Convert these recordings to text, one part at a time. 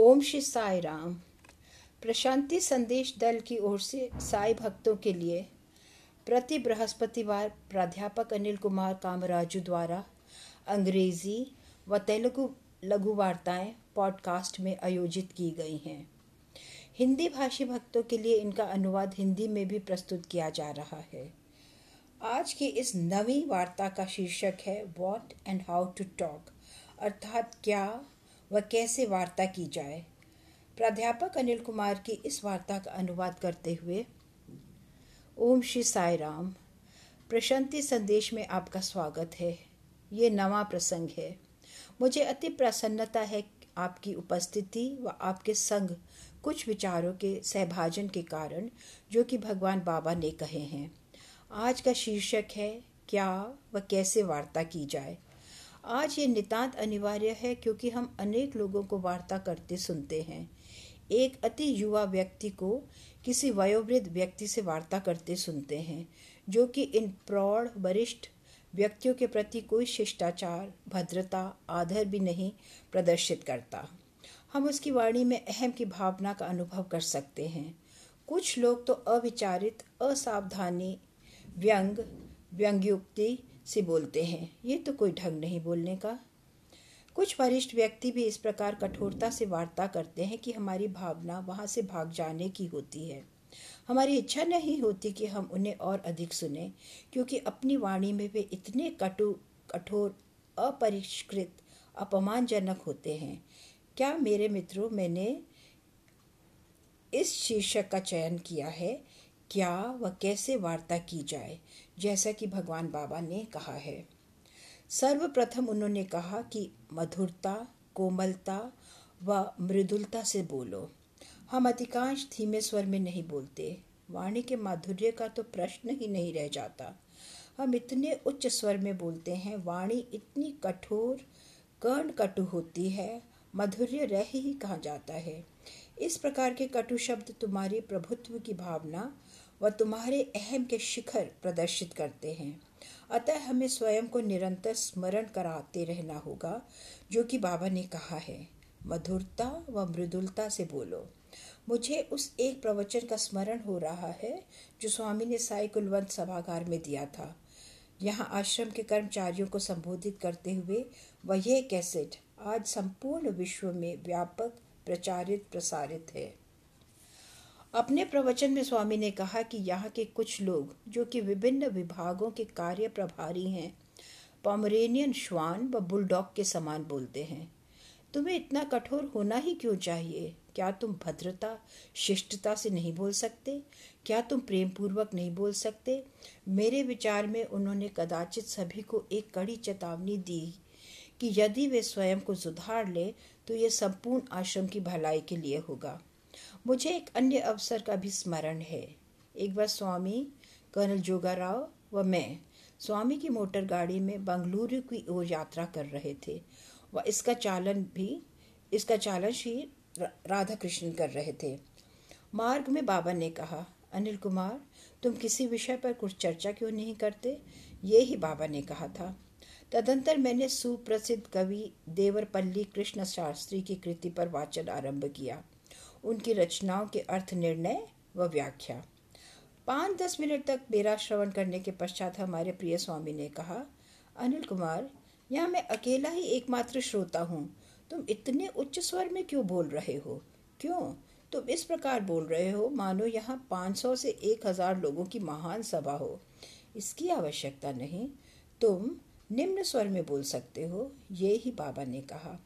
ओम श्री साई राम। प्रशांति संदेश दल की ओर से साई भक्तों के लिए प्रति बृहस्पतिवार प्राध्यापक अनिल कुमार कामराजू द्वारा अंग्रेज़ी व तेलुगु लघु वार्ताएँ पॉडकास्ट में आयोजित की गई हैं। हिंदी भाषी भक्तों के लिए इनका अनुवाद हिंदी में भी प्रस्तुत किया जा रहा है। आज की इस नवी वार्ता का शीर्षक है what and how to talk अर्थात क्या व कैसे वार्ता की जाए? प्राध्यापक अनिल कुमार की इस वार्ता का अनुवाद करते हुए, ओम श्री साई राम। प्रशांति संदेश में आपका स्वागत है। ये नवा प्रसंग है। मुझे अति प्रसन्नता है आपकी उपस्थिति व आपके संग कुछ विचारों के सहभाजन के कारण, जो कि भगवान बाबा ने कहे हैं। आज का शीर्षक है, क्या व कैसे वार्ता की जाए? आज ये नितांत अनिवार्य है क्योंकि हम अनेक लोगों को वार्ता करते सुनते हैं। एक अति युवा व्यक्ति को किसी वयोवृद्ध व्यक्ति से वार्ता करते सुनते हैं, जो कि इन प्रौढ़, वरिष्ठ व्यक्तियों के प्रति कोई शिष्टाचार, भद्रता, आदर भी नहीं प्रदर्शित करता। हम उसकी वाणी में अहम की भावना का अनुभव कर सकते हैं। कुछ लोग तो अविचारित, असावधानी, व्यंग, व्यंग्युक्ति से बोलते हैं। ये तो कोई ढंग नहीं बोलने का। कुछ वरिष्ठ व्यक्ति भी इस प्रकार कठोरता से वार्ता करते हैं कि हमारी भावना वहाँ से भाग जाने की होती है। हमारी इच्छा नहीं होती कि हम उन्हें और अधिक सुने, क्योंकि अपनी वाणी में वे इतने कटु, कठोर, अपरिष्कृत, अपमानजनक होते हैं। क्या मेरे मित्रों, मैंने इस शीर्षक का चयन किया है? क्या व कैसे वार्ता की जाए, जैसा कि भगवान बाबा ने कहा है। सर्वप्रथम उन्होंने कहा कि मधुरता, कोमलता व मृदुलता से बोलो। हम अधिकांश धीमे स्वर में नहीं बोलते। वाणी के माधुर्य का तो प्रश्न ही नहीं रह जाता। हम इतने उच्च स्वर में बोलते हैं, वाणी इतनी कठोर कर्ण कटु होती है, मधुर्य रह ही कहा जाता है। इस प्रकार के कटु शब्द तुम्हारी प्रभुत्व की भावना व तुम्हारे अहम के शिखर प्रदर्शित करते हैं। अतः हमें स्वयं को निरंतर स्मरण कराते रहना होगा, जो कि बाबा ने कहा है। मधुरता व मृदुलता से बोलो। मुझे उस एक प्रवचन का स्मरण हो रहा है, जो स्वामी ने साई कुलवंत सभागार में दिया था। यहाँ आश्रम के कर्मचारियों को संबोधित करते हुए वह यह कैसेट आज संपूर्ण विश्व में व्यापक प्रचारित प्रसारित है। अपने प्रवचन में स्वामी ने कहा कि यहाँ के कुछ लोग, जो कि विभिन्न विभागों के कार्य प्रभारी हैं, पॉमरेनियन श्वान व बुलडॉग के समान बोलते हैं। तुम्हें इतना कठोर होना ही क्यों चाहिए? क्या तुम भद्रता, शिष्टता से नहीं बोल सकते? क्या तुम प्रेम पूर्वक नहीं बोल सकते? मेरे विचार में उन्होंने कदाचित सभी को एक कड़ी चेतावनी दी कि यदि वे स्वयं को सुधार ले तो ये संपूर्ण आश्रम की भलाई के लिए होगा। मुझे एक अन्य अवसर का भी स्मरण है। एक बार स्वामी कर्नल जोगाराव व मैं स्वामी की मोटर गाड़ी में बंगलुरु की ओर यात्रा कर रहे थे। व इसका चालन भी, इसका चालन श्री राधा कृष्ण कर रहे थे। मार्ग में बाबा ने कहा, अनिल कुमार, तुम किसी विषय पर कुछ चर्चा क्यों नहीं करते? ये ही बाबा ने कहा था। तदंतर मैंने सुप्रसिद्ध कवि देवरपल्ली कृष्ण शास्त्री की कृति पर वाचन आरंभ किया। उनकी रचनाओं के अर्थ निर्णय व व्याख्या। पाँच दस मिनट तक मेरा श्रवण करने के पश्चात हमारे प्रिय स्वामी ने कहा, अनिल कुमार, यहाँ मैं अकेला ही एकमात्र श्रोता हूँ। तुम इतने उच्च स्वर में क्यों बोल रहे हो? क्यों? तुम इस प्रकार बोल रहे हो, मानो यहाँ पाँच सौ से एक हज़ार लोगों की महान सभा हो। इसकी आवश्यकता नहीं, तुम निम्न स्वर में बोल सकते हो। ये ही बाबा ने कहा।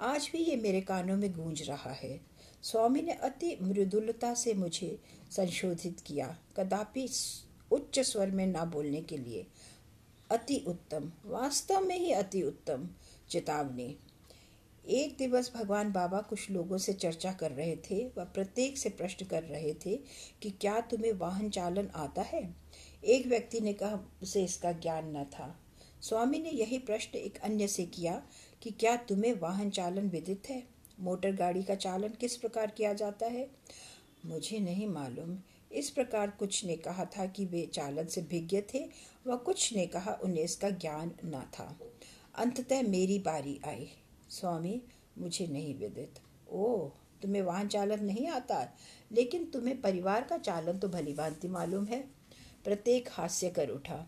आज भी ये मेरे कानों में गूंज रहा है। स्वामी ने अति मृदुलता से मुझे संशोधित किया, कदापि उच्च स्वर में ना बोलने के लिए। अति उत्तम, वास्तव में ही अति उत्तम, चेतावनी। एक दिवस भगवान बाबा कुछ लोगों से चर्चा कर रहे थे व प्रत्येक से प्रश्न कर रहे थे कि क्या तुम्हें वाहन चालन आता है? एक व्यक्ति ने कहा, उसे इसका ज्ञान न था। स्वामी ने यही प्रश्न एक अन्य से किया कि क्या तुम्हें वाहन चालन विदित है? मोटर गाड़ी का चालन किस प्रकार किया जाता है? मुझे नहीं मालूम। इस प्रकार कुछ ने कहा था कि वे चालन से भिज्ञ थे व कुछ ने कहा उन्हें इसका ज्ञान न था। अंततः मेरी बारी आई। स्वामी, मुझे नहीं विदित। ओह, तुम्हें वाहन चालन नहीं आता? लेकिन तुम्हें परिवार का चालन तो भली भांति मालूम है। प्रत्येक हास्य कर उठा।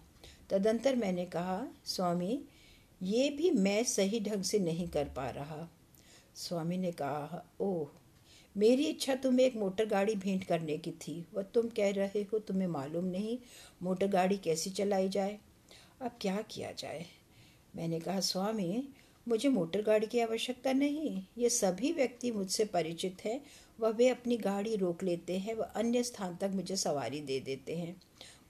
तदंतर मैंने कहा, स्वामी, ये भी मैं सही ढंग से नहीं कर पा रहा। स्वामी ने कहा, ओह, मेरी इच्छा तुम्हें एक मोटर गाड़ी भेंट करने की थी। वह तुम कह रहे हो, तुम्हें मालूम नहीं मोटर गाड़ी कैसी चलाई जाए। अब क्या किया जाए? मैंने कहा, स्वामी, मुझे मोटर गाड़ी की आवश्यकता नहीं। ये सभी व्यक्ति मुझसे परिचित हैं। वह वे अपनी गाड़ी रोक लेते हैं। वह अन्य स्थान तक मुझे सवारी दे देते हैं।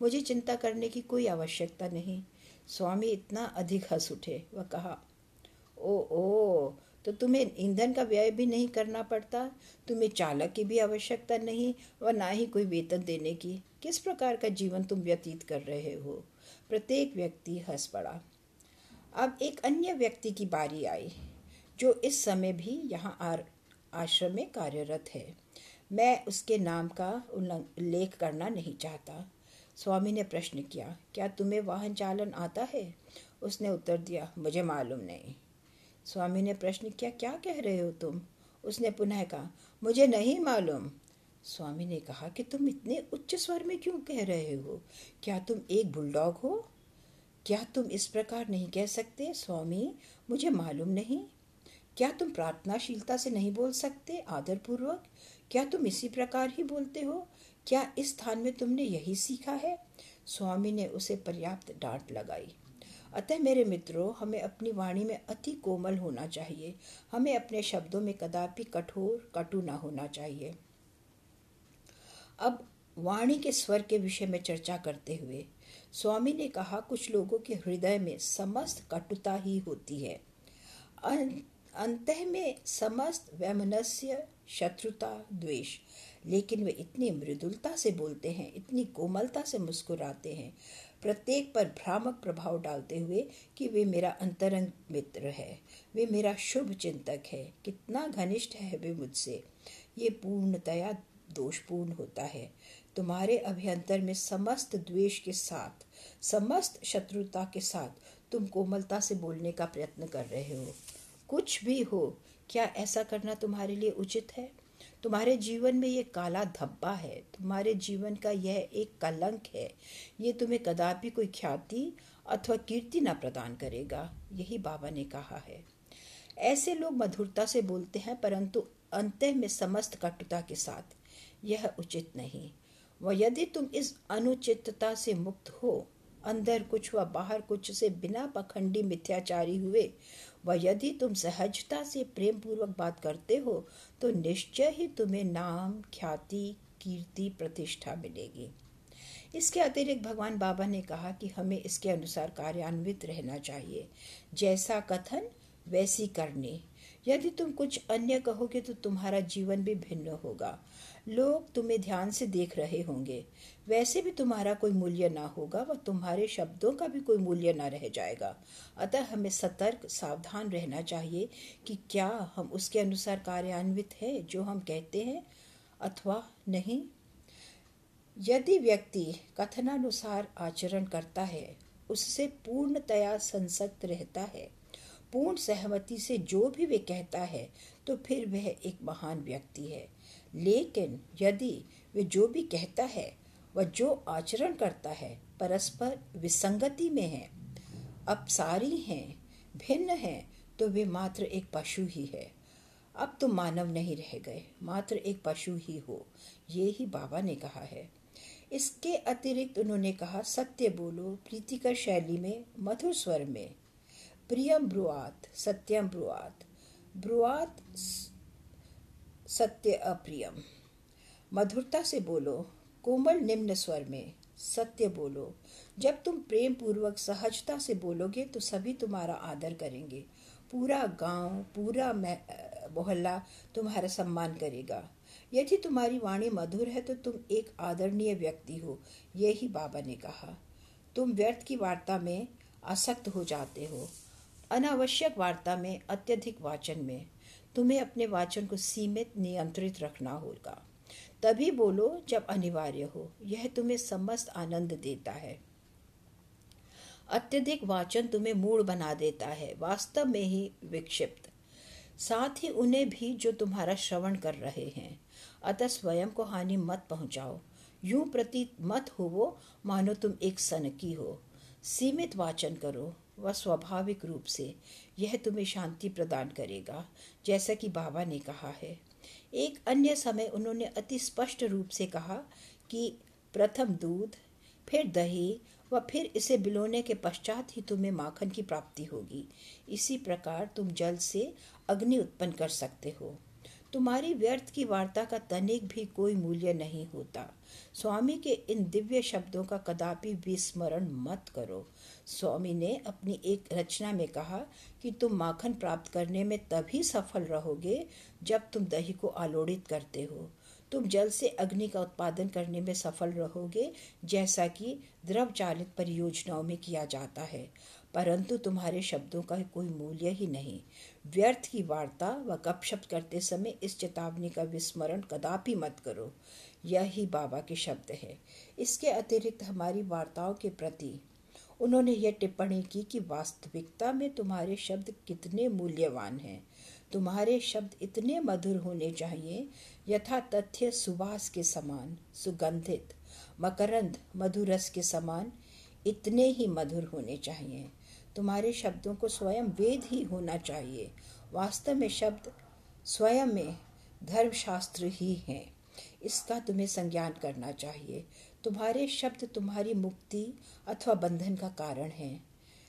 मुझे चिंता करने की कोई आवश्यकता नहीं। स्वामी इतना अधिक हंस उठे। वह कहा ओ ओ तो तुम्हें ईंधन का व्यय भी नहीं करना पड़ता, तुम्हें चालक की भी आवश्यकता नहीं व ना ही कोई वेतन देने की। किस प्रकार का जीवन तुम व्यतीत कर रहे हो? प्रत्येक व्यक्ति हंस पड़ा। अब एक अन्य व्यक्ति की बारी आई, जो इस समय भी यहाँ आश्रम में कार्यरत है। मैं उसके नाम का उल्लेख करना नहीं चाहता। स्वामी ने प्रश्न किया, क्या तुम्हें वाहन चालन आता है? उसने उत्तर दिया, मुझे मालूम नहीं। स्वामी ने प्रश्न किया, क्या कह रहे हो तुम? उसने पुनः कहा, मुझे नहीं मालूम। स्वामी ने कहा, कि तुम इतने उच्च स्वर में क्यों कह रहे हो? क्या तुम एक बुलडॉग हो? क्या तुम इस प्रकार नहीं कह सकते? स्वामी, मुझे मालूम नहीं। क्या तुम प्रार्थनाशीलता से नहीं बोल सकते, आदरपूर्वक? क्या तुम इसी प्रकार ही बोलते हो? क्या इस स्थान में तुमने यही सीखा है? स्वामी ने उसे पर्याप्त डांट लगाई। अतः मेरे मित्रों, हमें अपनी वाणी में अति कोमल होना चाहिए। हमें अपने शब्दों में कदापि कठोर, कटु न होना चाहिए। अब वाणी के स्वर के विषय में चर्चा करते हुए, स्वामी ने कहा, कुछ लोगों के हृदय में समस्त कटुता ही होती है। अंत में समस्त वैमनस्य, शत्रुता, द्वेष, लेकिन वे इतनी मृदुलता से बोलते हैं, इतनी कोमलता से मुस्कुराते हैं। प्रत्येक पर भ्रामक प्रभाव डालते हुए कि वे मेरा अंतरंग मित्र है। वे मेरा शुभ चिंतक है। कितना घनिष्ठ है वे मुझसे। ये पूर्णतया दोषपूर्ण होता है। तुम्हारे अभ्यंतर में समस्त द्वेष के साथ, समस्त शत्रुता के साथ तुम कोमलता से बोलने का प्रयत्न कर रहे हो। कुछ भी हो, क्या ऐसा करना तुम्हारे लिए उचित है? तुम्हारे जीवन में ये काला धब्बा है, तुम्हारे जीवन का यह एक कलंक है, ये तुम्हें कदापि कोई ख्याति अथवा कीर्ति न प्रदान करेगा, यही बाबा ने कहा है। ऐसे लोग मधुरता से बोलते हैं, परंतु अंत में समस्त कटुता के साथ यह उचित नहीं। व यदि तुम इस अनुचितता से मुक्त हो, अंदर कुछ व बाहर कुछ से बिना पखंडी मिथ्याचारी हुए व यदि तुम सहजता से प्रेम पूर्वक बात करते हो तो निश्चय ही तुम्हें नाम, ख्याति, कीर्ति, प्रतिष्ठा मिलेगी। इसके अतिरिक्त भगवान बाबा ने कहा कि हमें इसके अनुसार कार्यान्वित रहना चाहिए। जैसा कथन, वैसी करनी। यदि तुम कुछ अन्य कहोगे तो तुम्हारा जीवन भी भिन्न होगा। लोग तुम्हें ध्यान से देख रहे होंगे। वैसे भी तुम्हारा कोई मूल्य ना होगा व तुम्हारे शब्दों का भी कोई मूल्य ना रह जाएगा। अतः हमें सतर्क, सावधान रहना चाहिए कि क्या हम उसके अनुसार कार्यान्वित है जो हम कहते हैं अथवा नहीं। यदि व्यक्ति कथनानुसार आचरण करता है, उससे पूर्णतया संसक्त रहता है। पूर्ण सहमति से जो भी वे कहता है तो फिर वह एक महान व्यक्ति है। लेकिन यदि वे जो भी कहता है, वह जो आचरण करता है, परस्पर विसंगति में है। अपसारी हैं, भिन्न हैं तो वे मात्र एक पशु ही है। अब तो मानव नहीं रह गए, मात्र एक पशु ही हो, ये ही बाबा ने कहा है। इसके अतिरिक्त उन्होंने कहा, सत्य बोलो, प्रीतिकर शैली में, मधुर स्वर में। प्रियम ब्रुआत, सत्यम ब्रुआत। ब्रुआत सत्य अप्रियम। मधुरता से बोलो, कोमल निम्न स्वर में, सत्य बोलो। जब तुम प्रेम पूर्वक सहजता से बोलोगे तो सभी तुम्हारा आदर करेंगे। पूरा गाँव, पूरा मोहल्ला तुम्हारा सम्मान करेगा। यदि तुम्हारी वाणी मधुर है तो तुम एक आदरणीय व्यक्ति हो, यही बाबा ने कहा। तुम व्यर्थ की वार्ता में आसक्त हो जाते हो। अनावश्यक वार्ता में, अत्यधिक वाचन में। तुम्हें अपने वाचन को सीमित नियंत्रित रखना होगा। तभी बोलो जब अनिवार्य हो, यह तुम्हें समस्त आनंद देता है। अत्यधिक वाचन तुम्हें मूड बना देता है, वास्तव में ही विक्षिप्त। साथ ही उन्हें भी जो तुम्हारा श्रवण कर रहे हैं। अतः स्वयं को हानि मत पहुंचाओ। यूँ प्रतीत मत हो वो मानो तुम एक सनकी हो। सीमित वाचन करो। व स्वाभाविक रूप से यह तुम्हें शांति प्रदान करेगा, जैसा कि बाबा ने कहा है। एक अन्य समय उन्होंने अति स्पष्ट रूप से कहा कि प्रथम दूध, फिर दही व फिर इसे बिलोने के पश्चात ही तुम्हें माखन की प्राप्ति होगी। इसी प्रकार तुम जल से अग्नि उत्पन्न कर सकते हो। तुम्हारी व्यर्थ की वार्ता का तनिक भी कोई मूल्य नहीं होता। स्वामी के इन दिव्य शब्दों का कदापि विस्मरण मत करो। स्वामी ने अपनी एक रचना में कहा कि तुम माखन प्राप्त करने में तभी सफल रहोगे जब तुम दही को आलोड़ित करते हो। तुम जल से अग्नि का उत्पादन करने में सफल रहोगे, जैसा कि द्रव चालित परियोजनाओं में किया जाता है। परंतु तुम्हारे शब्दों का कोई मूल्य ही नहीं। व्यर्थ की वार्ता व गपशप करते समय इस चेतावनी का विस्मरण कदापि मत करो। यही बाबा के शब्द है। इसके अतिरिक्त हमारी वार्ताओं के प्रति उन्होंने यह टिप्पणी की कि वास्तविकता में तुम्हारे शब्द कितने मूल्यवान हैं। तुम्हारे शब्द इतने मधुर होने चाहिए, यथा तथ्य सुवास के समान, सुगंधित, मकरंद, मधुरस के समान, इतने ही मधुर होने चाहिए। तुम्हारे शब्दों को स्वयं वेद ही होना चाहिए। वास्तव में शब्द स्वयं में धर्मशास्त्र ही हैं। इसका तुम्हें संज्ञान करना चाहिए। तुम्हारे शब्द तुम्हारी मुक्ति अथवा बंधन का कारण है।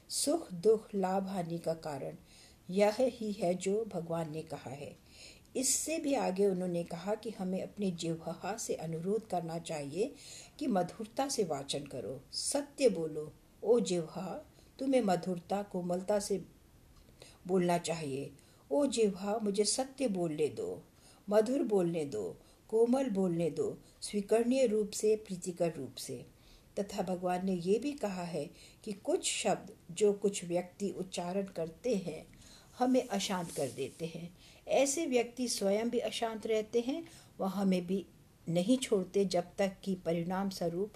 सुख, दुख, लाभ, हानि का कारण यह ही है जो भगवान ने कहा है। इससे भी आगे उन्होंने कहा कि हमें अपने जिह्वा से अनुरोध करना चाहिए कि मधुरता से वाचन करो। सत्य बोलो, ओ जिह्वा तुम्हें मधुरता, कोमलता से बोलना चाहिए। ओ जिह्वा, मुझे सत्य बोलने दो, मधुर बोलने दो, कोमल बोलने दो, स्वीकरणीय रूप से, प्रीतिकर रूप से। तथा भगवान ने ये भी कहा है कि कुछ शब्द जो कुछ व्यक्ति उच्चारण करते हैं, हमें अशांत कर देते हैं। ऐसे व्यक्ति स्वयं भी अशांत रहते हैं, वह हमें भी नहीं छोड़ते जब तक कि परिणाम स्वरूप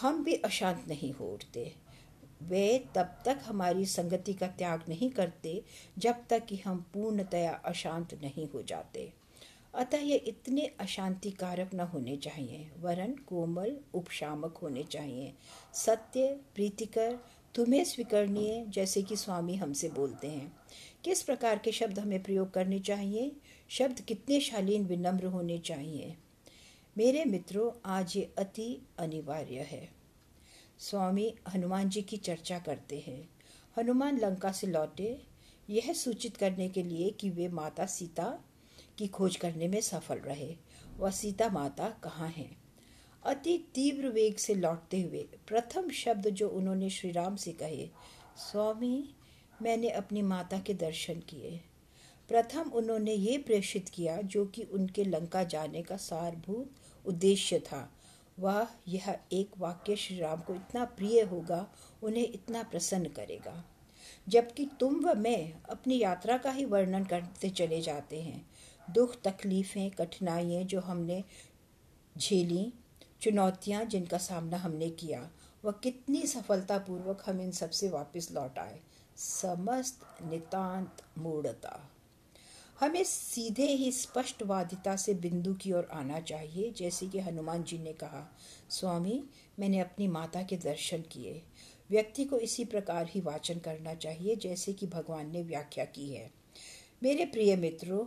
हम भी अशांत नहीं हो उठते वे तब तक हमारी संगति का त्याग नहीं करते, जब तक कि हम पूर्णतया अशांत नहीं हो जाते। अतः ये इतने अशांतिकारक न होने चाहिए। वरन कोमल, उपशामक होने चाहिए। सत्य, प्रीतिकर, तुम्हें स्वीकरणीय, जैसे कि स्वामी हमसे बोलते हैं। किस प्रकार के शब्द हमें प्रयोग करने चाहिए? शब्द कितने शालीन, विनम्र होने चाहिए। मेरे मित्रों, आज ये अति अनिवार्य है। स्वामी हनुमान जी की चर्चा करते हैं। हनुमान लंका से लौटे, यह सूचित करने के लिए कि वे माता सीता की खोज करने में सफल रहे। वह सीता माता कहाँ हैं? अति तीव्र वेग से लौटते हुए प्रथम शब्द जो उन्होंने श्री राम से कहे, स्वामी, मैंने अपनी माता के दर्शन किए। प्रथम उन्होंने ये प्रेषित किया जो कि उनके लंका जाने का सारभूत उद्देश्य था। वह, यह एक वाक्य श्री राम को इतना प्रिय होगा, उन्हें इतना प्रसन्न करेगा। जबकि तुम व मैं अपनी यात्रा का ही वर्णन करते चले जाते हैं। दुख, तकलीफ़ें, कठिनाइयाँ जो हमने झेली, चुनौतियाँ जिनका सामना हमने किया, वह कितनी सफलतापूर्वक हम इन सबसे वापस लौट आए। समस्त नितांत मूढ़ता। हमें सीधे ही स्पष्टवादिता से बिंदु की ओर आना चाहिए, जैसे कि हनुमान जी ने कहा, स्वामी, मैंने अपनी माता के दर्शन किए। व्यक्ति को इसी प्रकार ही वाचन करना चाहिए, जैसे कि भगवान ने व्याख्या की है। मेरे प्रिय मित्रों,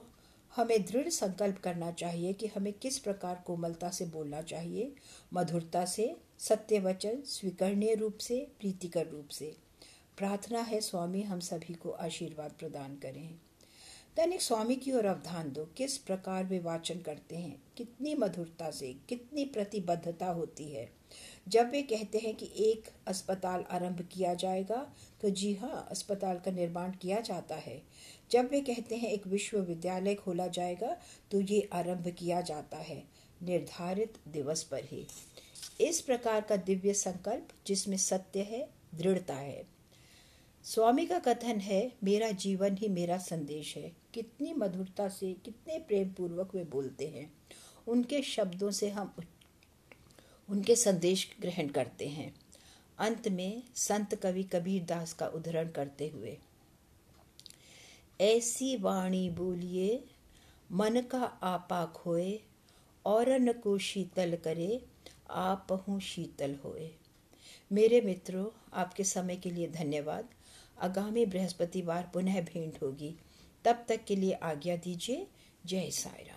हमें दृढ़ संकल्प करना चाहिए कि हमें किस प्रकार कोमलता से बोलना चाहिए, मधुरता से सत्य वचन स्वीकरणीय रूप से, प्रीतिकर रूप से। प्रार्थना है, स्वामी, हम सभी को आशीर्वाद प्रदान करें। दैनिक स्वामी की ओर अवधान दो, किस प्रकार वे वाचन करते हैं? कितनी मधुरता से, कितनी प्रतिबद्धता होती है? जब वे कहते हैं कि एक अस्पताल आरंभ किया जाएगा तो जी हाँ अस्पताल का निर्माण किया जाता है। जब वे कहते हैं एक विश्वविद्यालय खोला जाएगा तो ये आरंभ किया जाता है, निर्धारित दिवस पर ही। इस प्रकार का दिव्य संकल्प, जिसमें सत्य है, दृढ़ता है। स्वामी का कथन है, मेरा जीवन ही मेरा संदेश है। कितनी मधुरता से, कितने प्रेम पूर्वक वे बोलते हैं। उनके शब्दों से हम उनके संदेश ग्रहण करते हैं। अंत में संत कवि कबीर दास का उदाहरण करते हुए, ऐसी वाणी बोलिए, मन का आपा खोए और न को शीतल करे, आप हूँ शीतल होए। मेरे मित्रों, आपके समय के लिए धन्यवाद। आगामी बृहस्पतिवार पुनः भेंट होगी। तब तक के लिए आज्ञा दीजिए। जय साई राम